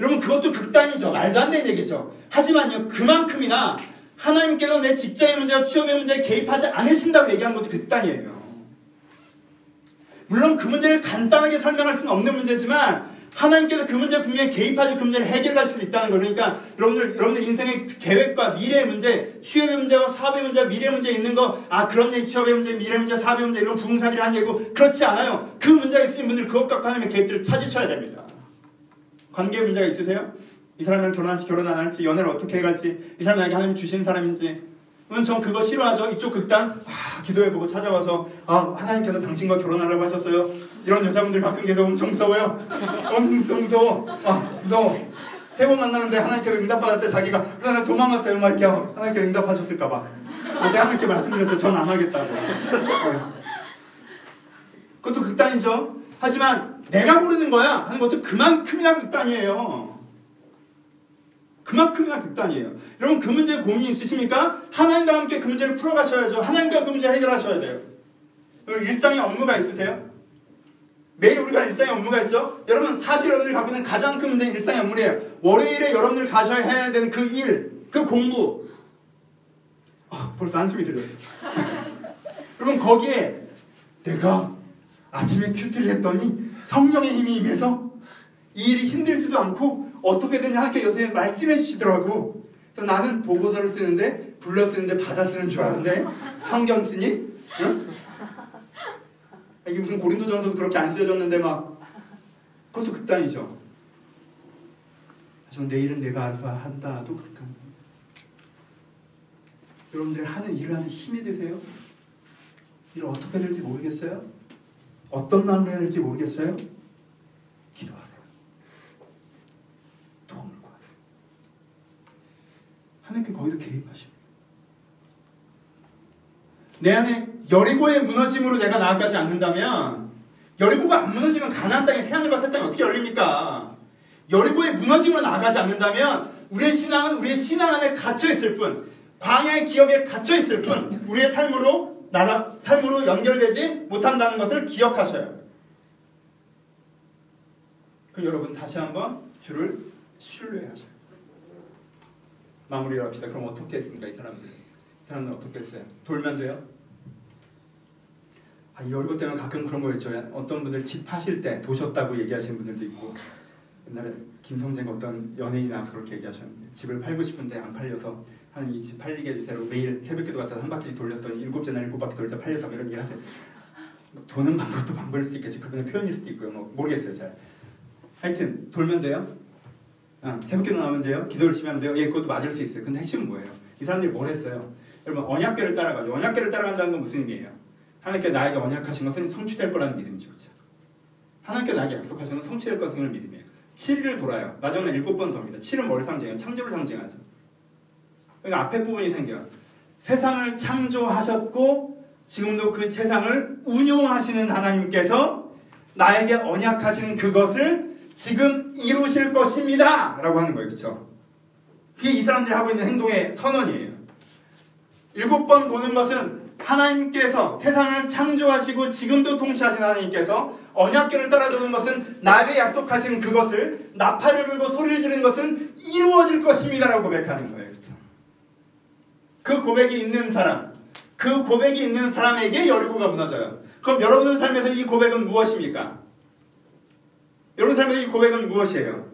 여러분 그것도 극단이죠. 말도 안 되는 얘기죠. 하지만요, 그만큼이나 하나님께서 내 직장의 문제와 취업의 문제에 개입하지 않으신다고 얘기한 것도 극단이에요. 물론 그 문제를 간단하게 설명할 수는 없는 문제지만 하나님께서 그 문제 분명히 개입하셔 그 문제를 해결할 수 있다는 거 그러니까 여러분들 여러분들 인생의 계획과 미래의 문제, 취업의 문제와 사업의 문제, 미래의 문제 있는 거 아 그런 얘기 취업의 문제, 미래 의 문제, 사업의 문제 이런 부흥사들이 한 얘기고 그렇지 않아요. 그 문제가 있으신 분들 그것 갖고 하나님의 계획들을 찾으셔야 됩니다. 관계 문제가 있으세요? 이 사람이랑 결혼할지 결혼 안 할지 연애를 어떻게 해갈지 이 사람이 나에게 하나님 주신 사람인지 전 그거 싫어하죠. 이쪽 극단 아, 기도해보고 찾아와서 아 하나님께서 당신과 결혼하라고 하셨어요. 이런 여자분들 가끔 계속 엄청 무서워요. [LAUGHS] 엄청 무서워. 아 무서워. 세 번 만나는데 하나님께서 응답받을 때 자기가 그러나 도망갔어요. 막 이렇게 하나님께서 응답하셨을까봐. 제가 하나님께 말씀드렸어요. 전 안 하겠다고. 네. 그것도 극단이죠. 하지만 내가 모르는 거야 하는 것도 그만큼이나 극단이에요. 그만큼이나 극단이에요. 여러분 그 문제에 고민이 있으십니까? 하나님과 함께 그 문제를 풀어가셔야죠. 하나님과 그 문제 해결하셔야 돼요. 일상의 업무가 있으세요? 매일 우리가 일상의 업무가 있죠? 여러분 사실 여러분들이 갖고 있는 가장 큰 문제는 일상의 업무예요. 월요일에 여러분들 가셔야 해야 되는 그 일, 그 공부. 아, 벌써 한숨이 들렸어. [LAUGHS] 여러분 거기에 내가 아침에 큐티를 했더니 성령의 힘이 임해서 이 일이 힘들지도 않고 어떻게든 하나님께 요새 말씀해 주시더라고. 그래서 나는 보고서를 쓰는데 불러 쓰는데 받아 쓰는 줄 알았는데 성경 쓰니? 응? 이게 무슨 고린도전서도 그렇게 안 쓰여졌는데 막 그것도 극단이죠. 하지만 내일은 내가 알아서 한다도 극단. 여러분들이 하는 일을 하는 힘이 되세요? 일을 어떻게 될지 모르겠어요? 어떤 마음으로 해야 될지 모르겠어요? 하나님께 거기도 개입하십니다. 내 안에 여리고의 무너짐으로 내가 나아가지 않는다면 여리고가 안 무너지면 가나안 땅에 새하늘과 새 땅이 어떻게 열립니까? 여리고의 무너짐으로 나아가지 않는다면 우리의 신앙은 우리의 신앙 안에 갇혀 있을 뿐 광야의 기억에 갇혀 있을 뿐 우리의 삶으로 나라 삶으로 연결되지 못한다는 것을 기억하셔요. 그 여러분 다시 한번 주를 신뢰하셔요. 마무리를 합시다. 그럼 어떻게 했습니까? 이 사람들. 이 사람들 어떻게 했어요? 돌면 돼요? 아, 이 얼굴 때문에 가끔 그런 거 있죠. 어떤 분들 집 파실 때 도셨다고 얘기하시는 분들도 있고 옛날에 김성재가 어떤 연예인이 나와서 그렇게 얘기하셨는데 집을 팔고 싶은데 안 팔려서 하나님 이집 팔리게 해주세요. 매일 새벽기도 갔다 한 바퀴 돌렸더니 일곱째 날 일곱 바퀴 돌자 팔렸다 이런 얘기 하세요. 도는 방법도 방법일 수 있겠지. 그분의 표현일 수도 있고요. 뭐 모르겠어요. 잘. 하여튼 돌면 돼요. 아, 새벽기도 나오면 돼요. 기도를 치면 돼요. 예, 그것도 맞을 수 있어요. 근데 핵심은 뭐예요? 이 사람들이 뭘 했어요? 여러분 언약계를 따라가죠. 언약계를 따라간다는 건 무슨 의미예요? 하나님께 나에게 언약하신 것은 성취될 거라는 믿음이죠. 그렇죠? 하나님께 나에게 약속하신 것은 성취될 것을 믿음이에요. 7일을 돌아요. 마지막에 일곱 번 돕니다. 7은 뭘 상징해요? 창조를 상징하죠. 그러니까 앞에 부분이 생겨요. 세상을 창조하셨고 지금도 그 세상을 운용하시는 하나님께서 나에게 언약하신 그것을 지금 이루실 것입니다. 라고 하는 거예요. 그렇죠? 그게 이 사람들이 하고 있는 행동의 선언이에요. 일곱 번 도는 것은 하나님께서 세상을 창조하시고 지금도 통치하신 하나님께서 언약계를 따라도는 것은 나에게 약속하신 그것을 나팔을 불고 소리를 지르는 것은 이루어질 것입니다. 라고 고백하는 거예요. 그렇죠? 그 고백이 있는 사람, 그 고백이 있는 사람에게 여리고가 무너져요. 그럼 여러분의 삶에서 이 고백은 무엇입니까? 여러분 삶의 이 고백은 무엇이에요?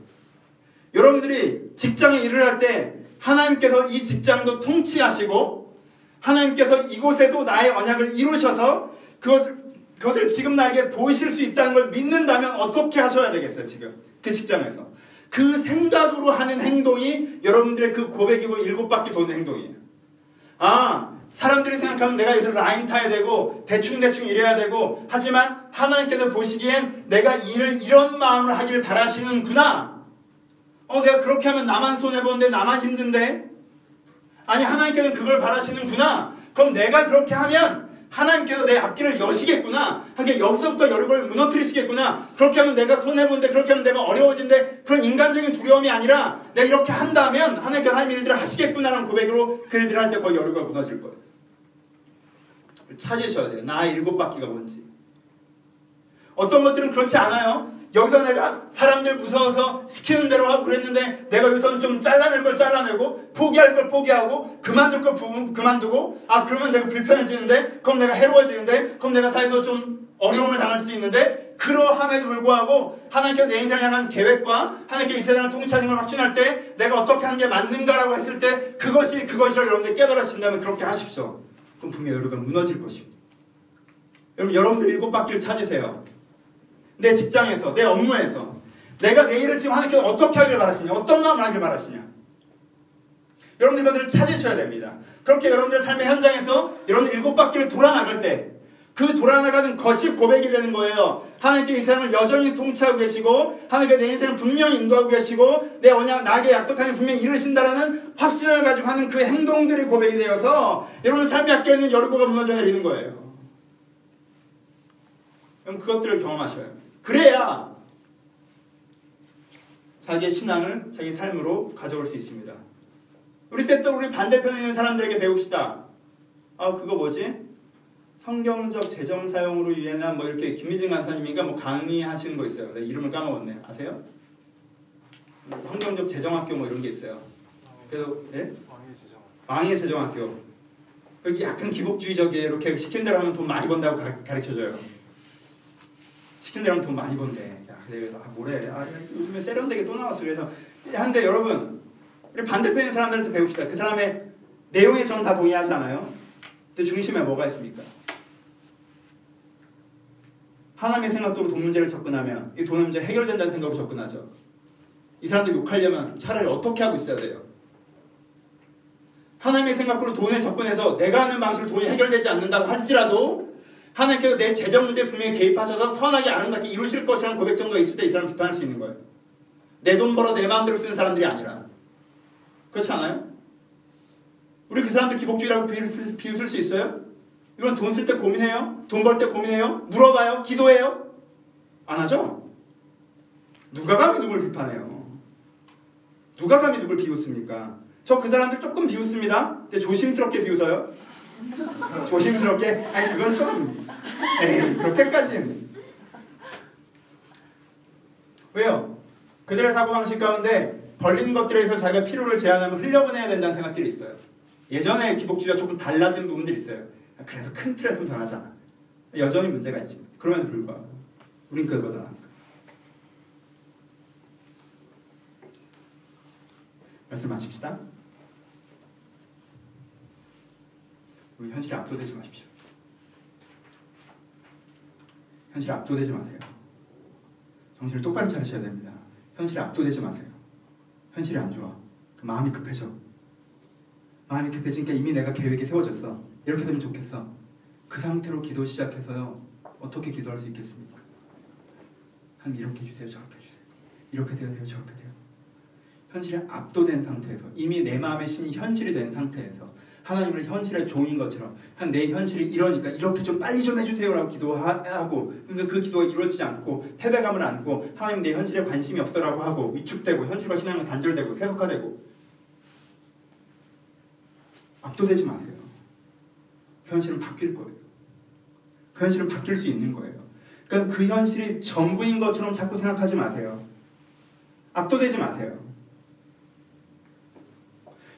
여러분들이 직장에 일을 할 때 하나님께서 이 직장도 통치하시고 하나님께서 이곳에도 나의 언약을 이루셔서 그것을, 그것을 지금 나에게 보이실 수 있다는 걸 믿는다면 어떻게 하셔야 되겠어요, 지금? 그 직장에서. 그 생각으로 하는 행동이 여러분들의 그 고백이고 일곱 바퀴 도는 행동이에요. 아, 사람들이 생각하면 내가 여기서 라인 타야 되고 대충대충 일해야 되고 하지만 하나님께서 보시기엔 내가 일을 이런 마음으로 하길 바라시는구나. 어, 내가 그렇게 하면 나만 손해보는데 나만 힘든데? 아니, 하나님께서는 그걸 바라시는구나. 그럼 내가 그렇게 하면 하나님께서 내 앞길을 여시겠구나. 하게 여기서부터 여러분을 무너뜨리시겠구나. 그렇게 하면 내가 손해보는데 그렇게 하면 내가 어려워진데 그런 인간적인 두려움이 아니라 내가 이렇게 한다면 하나님께서 하나님 일들을 하시겠구나라는 고백으로 그 일들을 할 때 거의 여러가 무너질 거예요. 찾으셔야 돼요. 나의 일곱 바퀴가 뭔지. 어떤 것들은 그렇지 않아요. 여기서 내가 사람들 무서워서 시키는 대로 하고 그랬는데 내가 여기서는 좀 잘라낼 걸 잘라내고 포기할 걸 포기하고 그만둘 걸 그만두고 아 그러면 내가 불편해지는데 그럼 내가 해로워지는데 그럼 내가 사회에서 좀 어려움을 당할 수도 있는데 그러함에도 불구하고 하나님께서 내 인생을 향한 계획과 하나님께 이 세상을 통치하는 걸 확신할 때 내가 어떻게 하는 게 맞는가라고 했을 때 그것이 그것이라고 여러분들 깨달아진다면 그렇게 하십시오. 그럼 분명히 여러분 무너질 것입니다. 여러분 여러분들 일곱 바퀴를 찾으세요. 내 직장에서 내 업무에서 내가 내 일을 지금 하나님께서 어떻게 하길 바라시냐 어떤 마음을 하길 바라시냐 여러분들 그것을 찾으셔야 됩니다. 그렇게 여러분들 삶의 현장에서 여러분들 일곱 바퀴를 돌아나갈 때 그 돌아나가는 것이 고백이 되는 거예요. 하나님께 이 세상을 여전히 통치하고 계시고 하나님께 내 인생을 분명히 인도하고 계시고 내 언약 나에게 약속하는 분명히 이루신다라는 확신을 가지고 하는 그 행동들이 고백이 되어서 여러분 삶이 아껴 있는 여리고가 무너져 내리는 거예요. 그럼 그것들을 경험하셔요. 그래야 자기의 신앙을 자기 삶으로 가져올 수 있습니다. 우리 때또 우리 반대편에 있는 사람들에게 배웁시다. 아 그거 뭐지? 성경적 재정 사용으로 유행한 뭐 이렇게 김미진 간사님인가 뭐 강의하시는 거 있어요. 내 이름을 까먹었네. 아세요? 성경적 재정학교 뭐 이런 게 있어요. 그래서 예? 왕의 재정학교. 여기 약간 기복주의적이에요. 이렇게 시킨 대로 하면 돈 많이 번다고 가, 르쳐줘요 시킨 대로 돈 많이 번대. 자, 그래서 아, 뭐래? 아, 요즘에 세련되게 또 나왔어. 그래서 한데 여러분 우리 반대편의 사람들한테 배웁시다. 그 사람의 내용에 저는 다 동의하지 않아요. 근데 중심에 뭐가 있습니까? 하나님의 생각으로 돈 문제를 접근하면 이 돈 문제 해결된다는 생각으로 접근하죠. 이 사람들 욕하려면 차라리 어떻게 하고 있어야 돼요? 하나님의 생각으로 돈에 접근해서 내가 하는 방식으로 돈이 해결되지 않는다고 할지라도 하나님께서 내 재정 문제에 분명히 개입하셔서 선하게 아름답게 이루실 것이라는 고백 정도가 있을 때 이 사람 비판할 수 있는 거예요. 내 돈 벌어 내 마음대로 쓰는 사람들이 아니라. 그렇지 않아요? 우리 그 사람들 기복주의라고 비웃을 수 있어요? 이건 돈 쓸 때 고민해요? 돈 벌 때 고민해요? 물어봐요? 기도해요? 안 하죠? 누가 감히 누굴 비판해요? 누가 감히 누굴 비웃습니까? 저 그 사람들 조금 비웃습니다. 근데 조심스럽게 비웃어요. 조심스럽게? 아니 그건 좀 에이 그렇게까지는 왜요? 그들의 사고방식 가운데 벌린 것들에서 자기가 필요를 제한하면 흘려보내야 된다는 생각들이 있어요. 예전에 기복주의가 조금 달라진 부분들이 있어요. 그래서 큰 틀에서는 변하지 않아. 여전히 문제가 있지. 그럼에도 불구하고 우린 거야. 말씀 마칩시다. 우리 현실에 압도되지 마십시오. 현실에 압도되지 마세요. 정신을 똑바로 차리셔야 됩니다. 현실에 압도되지 마세요. 현실이 안 좋아. 그 마음이 급해져. 마음이 급해지니까 이미 내가 계획이 세워졌어. 이렇게 되면 좋겠어. 그 상태로 기도 시작해서요. 어떻게 기도할 수 있겠습니까? 하나님 이렇게 해주세요. 저렇게 해주세요. 이렇게 돼야 돼요. 저렇게 돼요. 현실에 압도된 상태에서 이미 내 마음의 신이 현실이 된 상태에서 하나님을 현실의 종인 것처럼 내 현실이 이러니까 이렇게 좀 빨리 좀 해주세요라고 기도하고 그, 그 기도가 이루어지지 않고 패배감을 안고 하나님 내 현실에 관심이 없어라고 하고 위축되고 현실과 신앙은 단절되고 세속화되고 압도되지 마세요. 그 현실은 바뀔 거예요. 그 현실은 바뀔 수 있는 거예요. 그러니까 그 현실이 전부인 것처럼 자꾸 생각하지 마세요. 압도되지 마세요.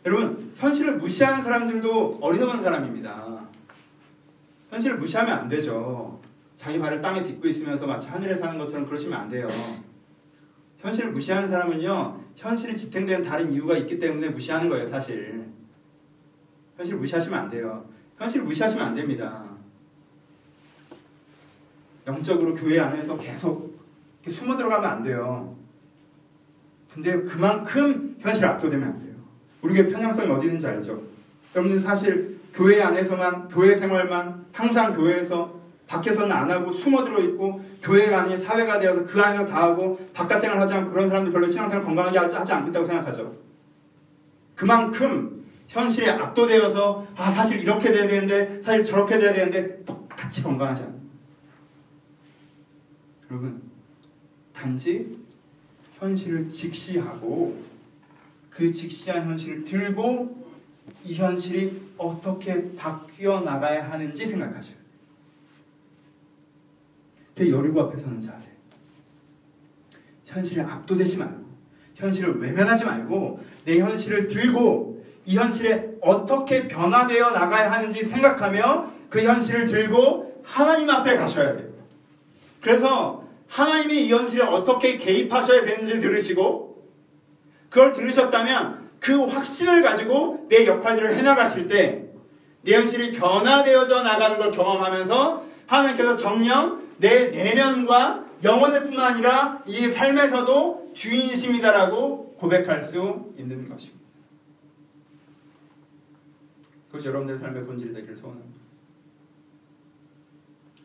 여러분, 현실을 무시하는 사람들도 어리석은 사람입니다. 현실을 무시하면 안 되죠. 자기 발을 땅에 딛고 있으면서 마치 하늘에 사는 것처럼 그러시면 안 돼요. 현실을 무시하는 사람은요, 현실이 지탱되는 다른 이유가 있기 때문에 무시하는 거예요, 사실. 현실 무시하시면 안 돼요. 현실 무시하시면 안 됩니다. 영적으로 교회 안에서 계속 숨어 들어가면 안 돼요. 근데 그만큼 현실 압도되면 안 돼요. 우리 교회 편향성이 어디 있는지 알죠? 여러분들 사실 교회 안에서만 교회 생활만 항상 교회에서 밖에서는 안 하고 숨어 들어 있고 교회가 아닌 사회가 되어서 그 안에서 다 하고 바깥 생활 하지 않고 그런 사람들 별로 신앙생활 건강하게 하지 않고 있다고 생각하죠. 그만큼 현실에 압도되어서 아 사실 이렇게 돼야 되는데 사실 저렇게 돼야 되는데 똑같이 건강하지 않아요. 여러분 단지 현실을 직시하고 그 직시한 현실을 들고 이 현실이 어떻게 바뀌어 나가야 하는지 생각하셔요. 그 여리고 앞에 서는 자세. 현실에 압도되지 말고 현실을 외면하지 말고 내 현실을 들고 이 현실에 어떻게 변화되어 나가야 하는지 생각하며 그 현실을 들고 하나님 앞에 가셔야 돼요. 그래서 하나님이 이 현실에 어떻게 개입하셔야 되는지 들으시고 그걸 들으셨다면 그 확신을 가지고 내 역할들을 해나가실 때 내 현실이 변화되어져 나가는 걸 경험하면서 하나님께서 정령 내 내면과 영혼을 뿐만 아니라 이 삶에서도 주인이십니다라고 고백할 수 있는 것입니다. 그것이 여러분들의 삶의 본질이 되기를 소원합니다.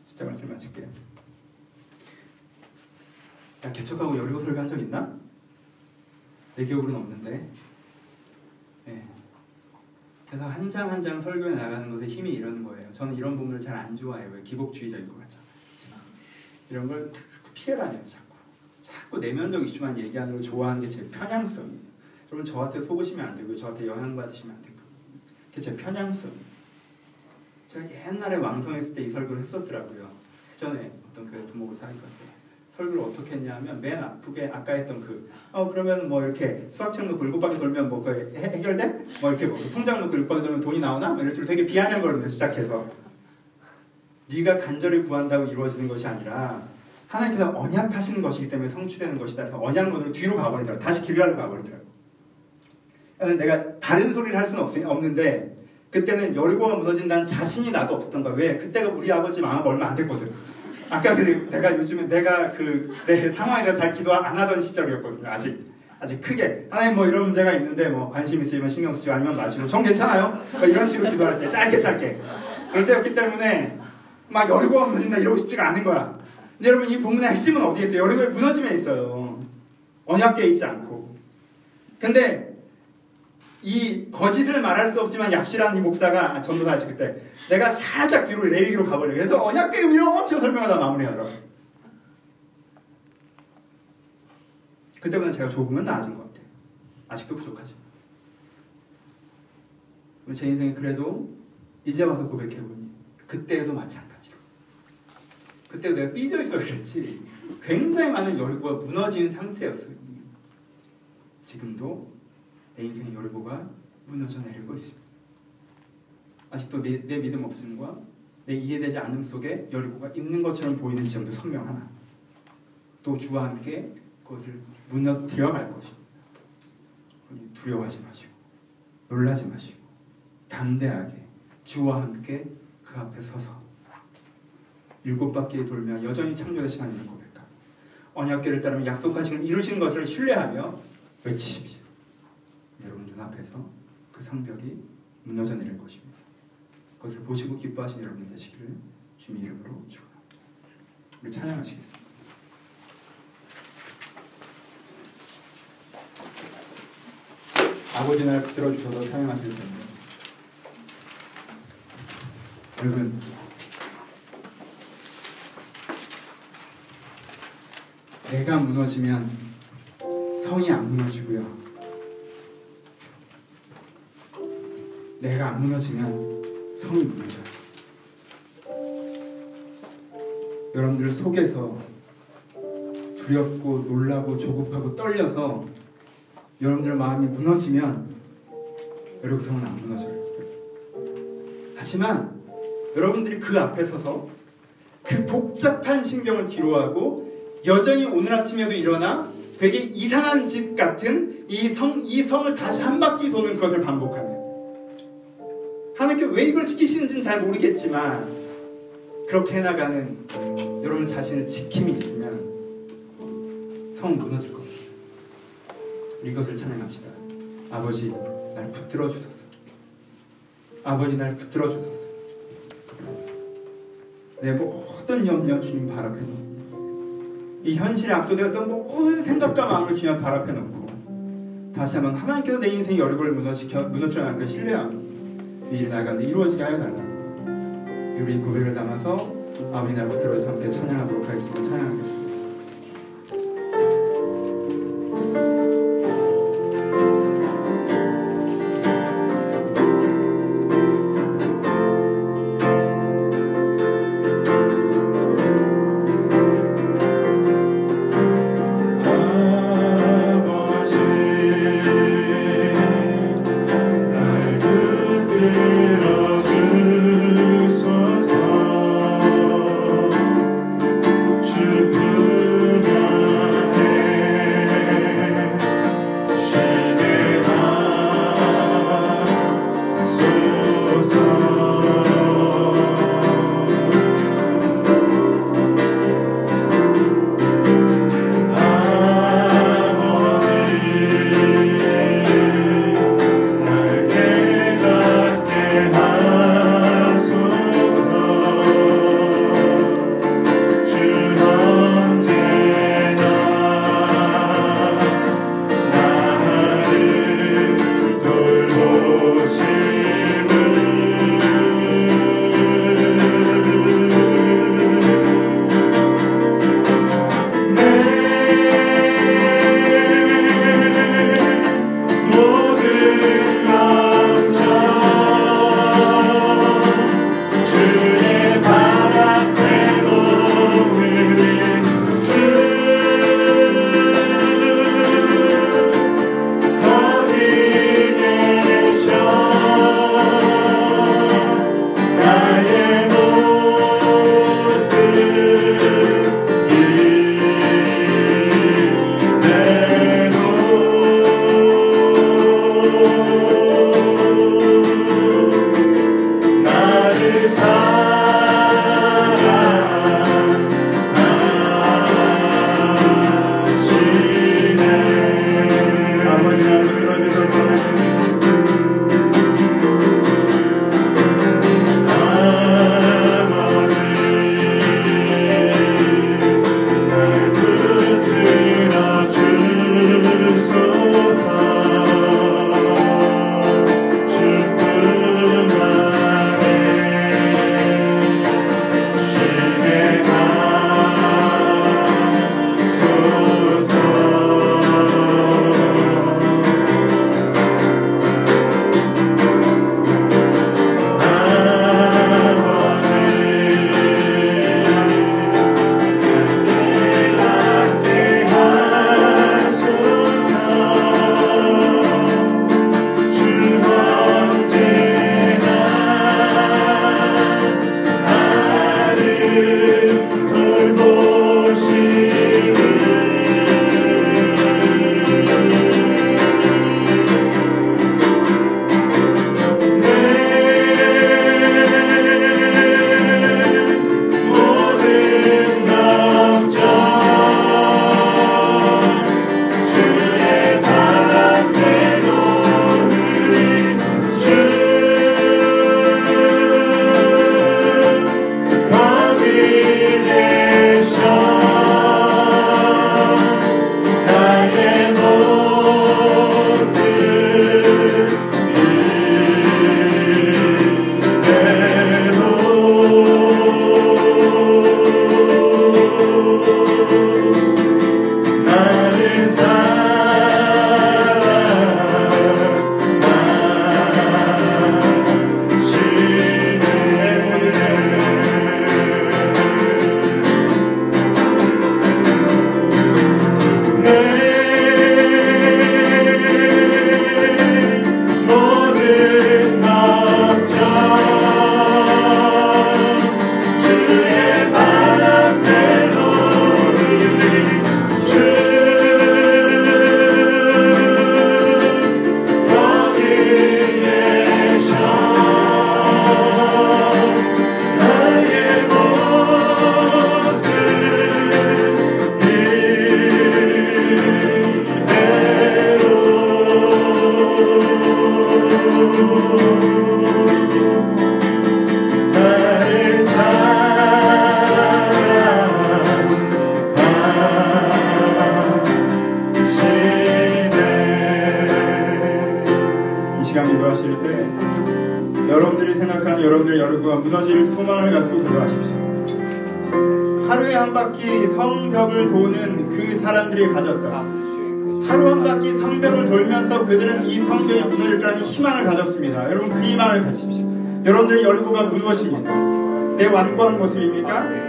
진짜 말씀 마칠게요. 야, 개척하고 여리고 설교한 적 있나? 내 기억으로는 없는데. 네. 그래서 한 장 한 장 설교해 나가는 것에 힘이 이런 거예요. 저는 이런 부분을 잘 안 좋아해요. 왜 기복주의자인 것 같잖아요. 이런 걸 피해 다녀요. 자꾸. 자꾸 내면적 이슈만 얘기하는 걸 좋아하는 게 제 편향성이에요. 여러분 저한테 속으시면 안 되고요. 저한테 영향 받으시면 안 되고. 그게 제 편향성이에요. 제가 옛날에 왕성했을 때 이 설교를 했었더라고요. 전에 어떤 그 부목을 사니까 설교를 어떻게 했냐면 맨 앞에 아까 했던 그 어 그러면 뭐 이렇게 수학책 놓고 일곱 바퀴 돌면 뭐 그 해결돼? 뭐 이렇게 뭐 통장 놓고 일곱 바퀴 돌면 돈이 나오나? 뭐 이런 식으로 되게 비아냥거리면서 시작해서 네가 간절히 구한다고 이루어지는 것이 아니라 하나님께서 언약하시는 것이기 때문에 성취되는 것이다. 그래서 언약문으로 뒤로 가버리더라고. 다시 길갈로 가버리더라고. 내가 다른 소리를 할 수는 없, 없는데 그때는 여리고가 무너진다는 자신이 나도 없었던 거야. 왜? 그때가 우리 아버지 망하고 얼마 안 됐거든. 아까 그 내가 요즘에 내가 그 내 상황에 대해서 잘 기도 안 하던 시절이었거든요. 아직 아직 크게 하나님 뭐 이런 문제가 있는데 뭐 관심 있으면 신경 쓰지 아니면 마시고 전 괜찮아요. 뭐 이런 식으로 기도할 때 짧게 짧게 그럴 때였기 때문에 막 여리고가 무너진다 이러고 싶지가 않은 거야. 근데 여러분 이 본문의 핵심은 어디에 있어요? 여리고에 무너짐에 있어요. 언약궤 있지 않고. 근데 이 거짓을 말할 수 없지만 얍실한 이 목사가 아, 전도사지 그때 내가 살짝 뒤로 레위기로 가버려. 그래서 언약궤 의미를 엄청 설명하다 마무리하더라고. 그때보다 제가 조금은 나아진 것 같아요. 아직도 부족하죠. 제 인생에 그래도 이제 와서 고백해보니 그때에도 마찬가지로 그때 내가 삐져 있어 그랬지 굉장히 많은 여리고가 무너진 상태였어요. 지금도 내 인생의 여리고가 무너져 내리고 있습니다. 아직도 내, 내 믿음 없음과 내 이해되지 않음 속에 여리고가 있는 것처럼 보이는 지점도 선명하나 또 주와 함께 그것을 무너뜨려 갈 것입니다. 두려워하지 마시고 놀라지 마시고 담대하게 주와 함께 그 앞에 서서 일곱 바퀴 돌며 여전히 창조되신 하나님을 고백하고 언약궤를 따르며 약속하신 걸 이루시는 것을 신뢰하며 외치십시오. 여러분 눈앞에서 그 성벽이 무너져 내릴 것입니다. 그것을 보시고 기뻐하신 여러분 되시기를 주님 이름으로 축원합니다. 우리 찬양하시겠습니다. 아버지 날 붙들어 주셔서 찬양하실 텐데 여러분 내가 무너지면 성이 안 무너지고요. 내가 안 무너지면 성이 무너져요. 여러분들 속에서 두렵고 놀라고 조급하고 떨려서 여러분들 마음이 무너지면 여러분 성은 안 무너져요. 하지만 여러분들이 그 앞에 서서 그 복잡한 신경을 뒤로하고 여전히 오늘 아침에도 일어나 되게 이상한 집 같은 이 성, 이 성을 다시 한 바퀴 도는 것을 반복하면 하나님께 왜 이걸 시키시는지는 잘 모르겠지만 그렇게 해나가는 여러분 자신의 지킴이 있으면 성 무너질 겁니다. 이것을 찬양합시다. 아버지 날 붙들어 주소서. 아버지 날 붙들어 주소서. 내 모든 염려 주님 발 앞에 놓고 이 현실에 압도되었던 모든 생각과 마음을 주님 발 앞에 놓고 다시 한번 하나님께서 내 인생 여력을 무너지켜 무너뜨려 나갈 신뢰하고 이 일이 나가는데 이루어지게 하여 달라고 우리 고백을 담아서 아버지 날 붙들어서 함께 찬양하도록 하겠습니다. 찬양하겠습니다.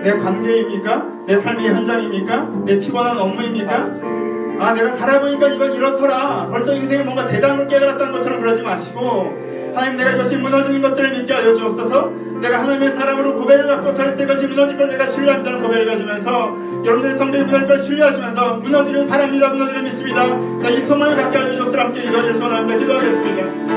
내 관계입니까? 내 삶의 현장입니까? 내 피곤한 업무입니까? 아 내가 살아보니까 이건 이렇더라. 벌써 인생에 뭔가 대단을 깨달았다는 것처럼 그러지 마시고 하나님 내가 이것이 무너지는 것들을 믿게 하여 주옵소서 내가 하나님의 사람으로 고백을 갖고 서 있을 것이 무너질 걸 내가 신뢰한다는 고백을 가지면서 여러분들의 성경이 무너질 걸 신뢰하시면서 무너지를 바랍니다 무너지를 믿습니다 이 소망을 갖게 하여 주옵소서 함께 이거를 소원합니다 기도하겠습니다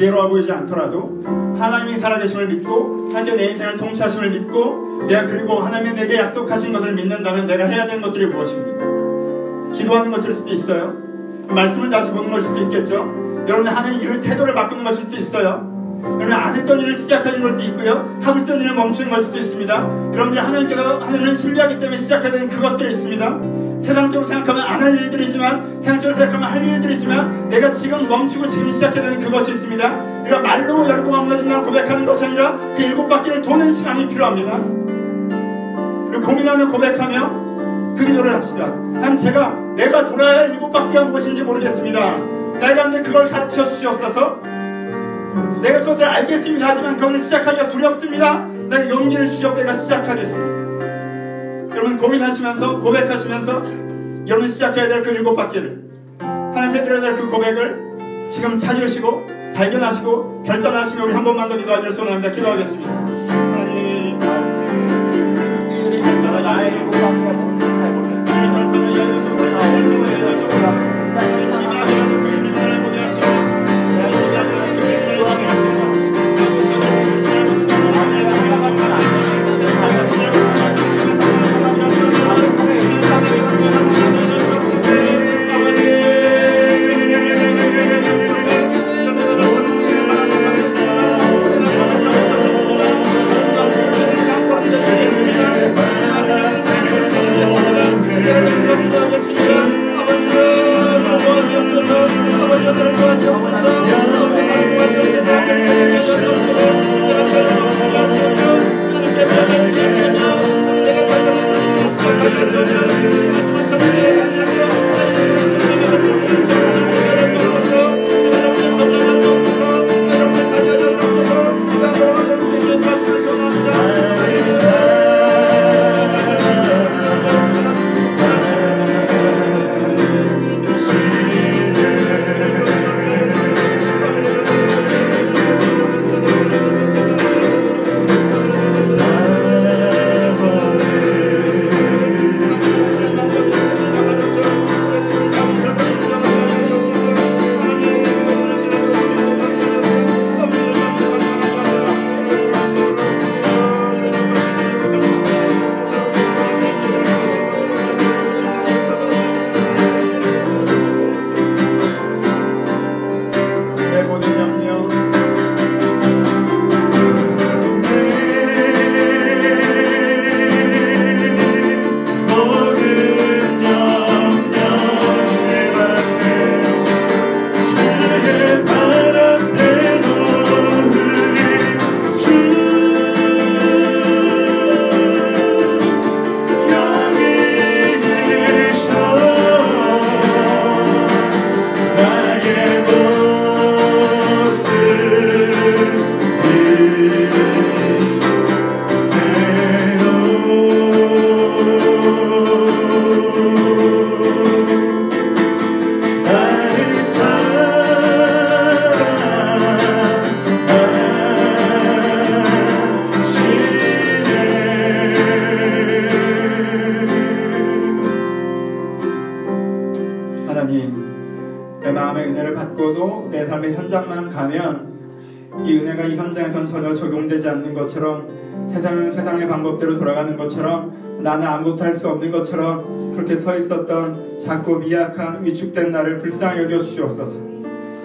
지혜로워 보이지 않더라도 하나님이 살아계심을 믿고 하나님께 내 인생을 통치하심을 믿고 내가 그리고 하나님이 내게 약속하신 것을 믿는다면 내가 해야 되는 것들이 무엇입니까? 기도하는 것일 수도 있어요. 말씀을 다시 보는 것일 수도 있겠죠. 여러분들 하나님 이를 태도를 바꾸는 것일 수도 있어요. 여러분 안 했던 일을 시작하는 걸 수도 있고요. 하고 있던 일을 멈추는 걸 수도 있습니다. 여러분들이 하나님께서 하나님을 신뢰하기 때문에 시작해야 되는 그것들이 있습니다. 세상적으로 생각하면 안 할 일들이지만 세상적으로 생각하면 할 일들이지만 내가 지금 멈추고 지금 시작해야 되는 그것이 있습니다. 우리가 말로 열고 무너진다고 고백하는 것이 아니라 그 일곱 바퀴를 도는 시간이 필요합니다. 그리고 고민하며 고백하며 그 기도를 합시다. 하나님 제가 내가 돌아야 할 일곱 바퀴가 무엇인지 모르겠습니다. 내가 근데 그걸 가르쳐 주시옵소서. 내가 그것을 알겠습니다. 하지만 그걸 시작하기가 두렵습니다. 내가 용기를 주시옵 내가 시작하겠습니다. 여러분 고민하시면서 고백하시면서 여러분 시작해야 될 그 일곱 바퀴를 드려야 될그 고백을 지금 찾으시고 발견하시고 결단하시며 우리 한 번만 더 기도하기를 소원합니다. 기도하겠습니다. 하나님 이들의 결단을 바퀴가 뭔 아무것도 할 수 없는 것처럼 그렇게 서 있었던 작고 미약한 위축된 나를 불쌍히 여겨 주시옵소서.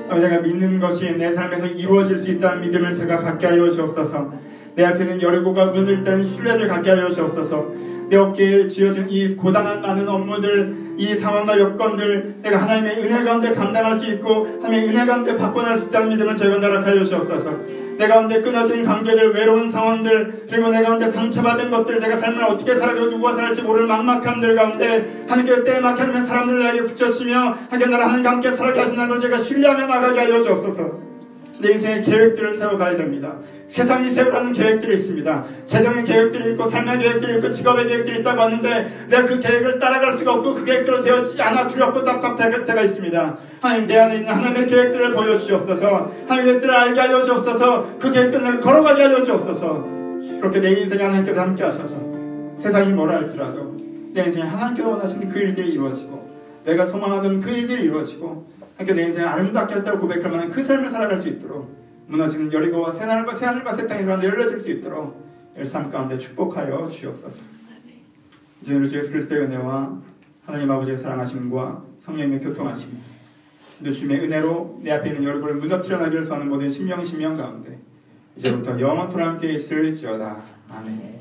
아버지 내가 믿는 것이 내 삶에서 이루어질 수 있다는 믿음을 제가 갖게 하여 주옵소서. 내 앞에는 여리고가 무너질 때는 신뢰를 갖게 하여 주옵소서. 내 어깨에 쥐어진 이 고단한 많은 업무들 이 상황과 여건들 내가 하나님의 은혜 가운데 감당할 수 있고 하나님의 은혜 가운데 바꿔날 수 있다는 믿음을 재건달하게 하여 주옵소서 내 가운데 끊어진 관계들 외로운 상황들 그리고 내 가운데 상처받은 것들 내가 삶을 어떻게 살아가고 누구와 살지 모르는 막막함들 가운데 하나님께 때에 막히는 사람들을 나에게 붙여시며 하나님 나라 하나님과 함께 걸 제가 신뢰하며 나가게 하여 주옵소서 내 인생의 계획들을 세워가야 됩니다. 세상이 세우라는 계획들이 있습니다. 재정의 계획들이 있고 삶의 계획들이 있고 직업의 계획들이 있다고 하는데 내가 그 계획을 따라갈 수가 없고 그 계획대로 되어지지 않아 두렵고 답답할 때가 있습니다. 하나님 내 안에 있는 하나님의 계획들을 보여주시옵소서 하나님의 계획들을 알게 하여 주옵소서 그 계획들을 걸어가게 하여 주옵소서 그렇게 내 인생에 하나님께서 함께 하셔서 세상이 뭐라 할지라도 내 인생에 하나님께서 원하시는 그 일들이 이루어지고 내가 소망하던 그 일들이 이루어지고 하나님께 내 인생을 아름답게 했다고 고백할 만한 그 삶을 살아갈 수 있도록 무너지는 여리고와 새하늘과 새하늘과 새 땅이 가운데 열려질 수 있도록 일삶 가운데 축복하여 주옵소서. 이제 우리 주 예수 그리스도의 은혜와 하나님 아버지의 사랑하심과 성령님의 교통하심, 주님의 은혜로 내 앞에 있는 여러분을 무너뜨려 나기를 소하는 모든 신명 신명 가운데 이제부터 영원토록 함께 있을지어다. 아멘.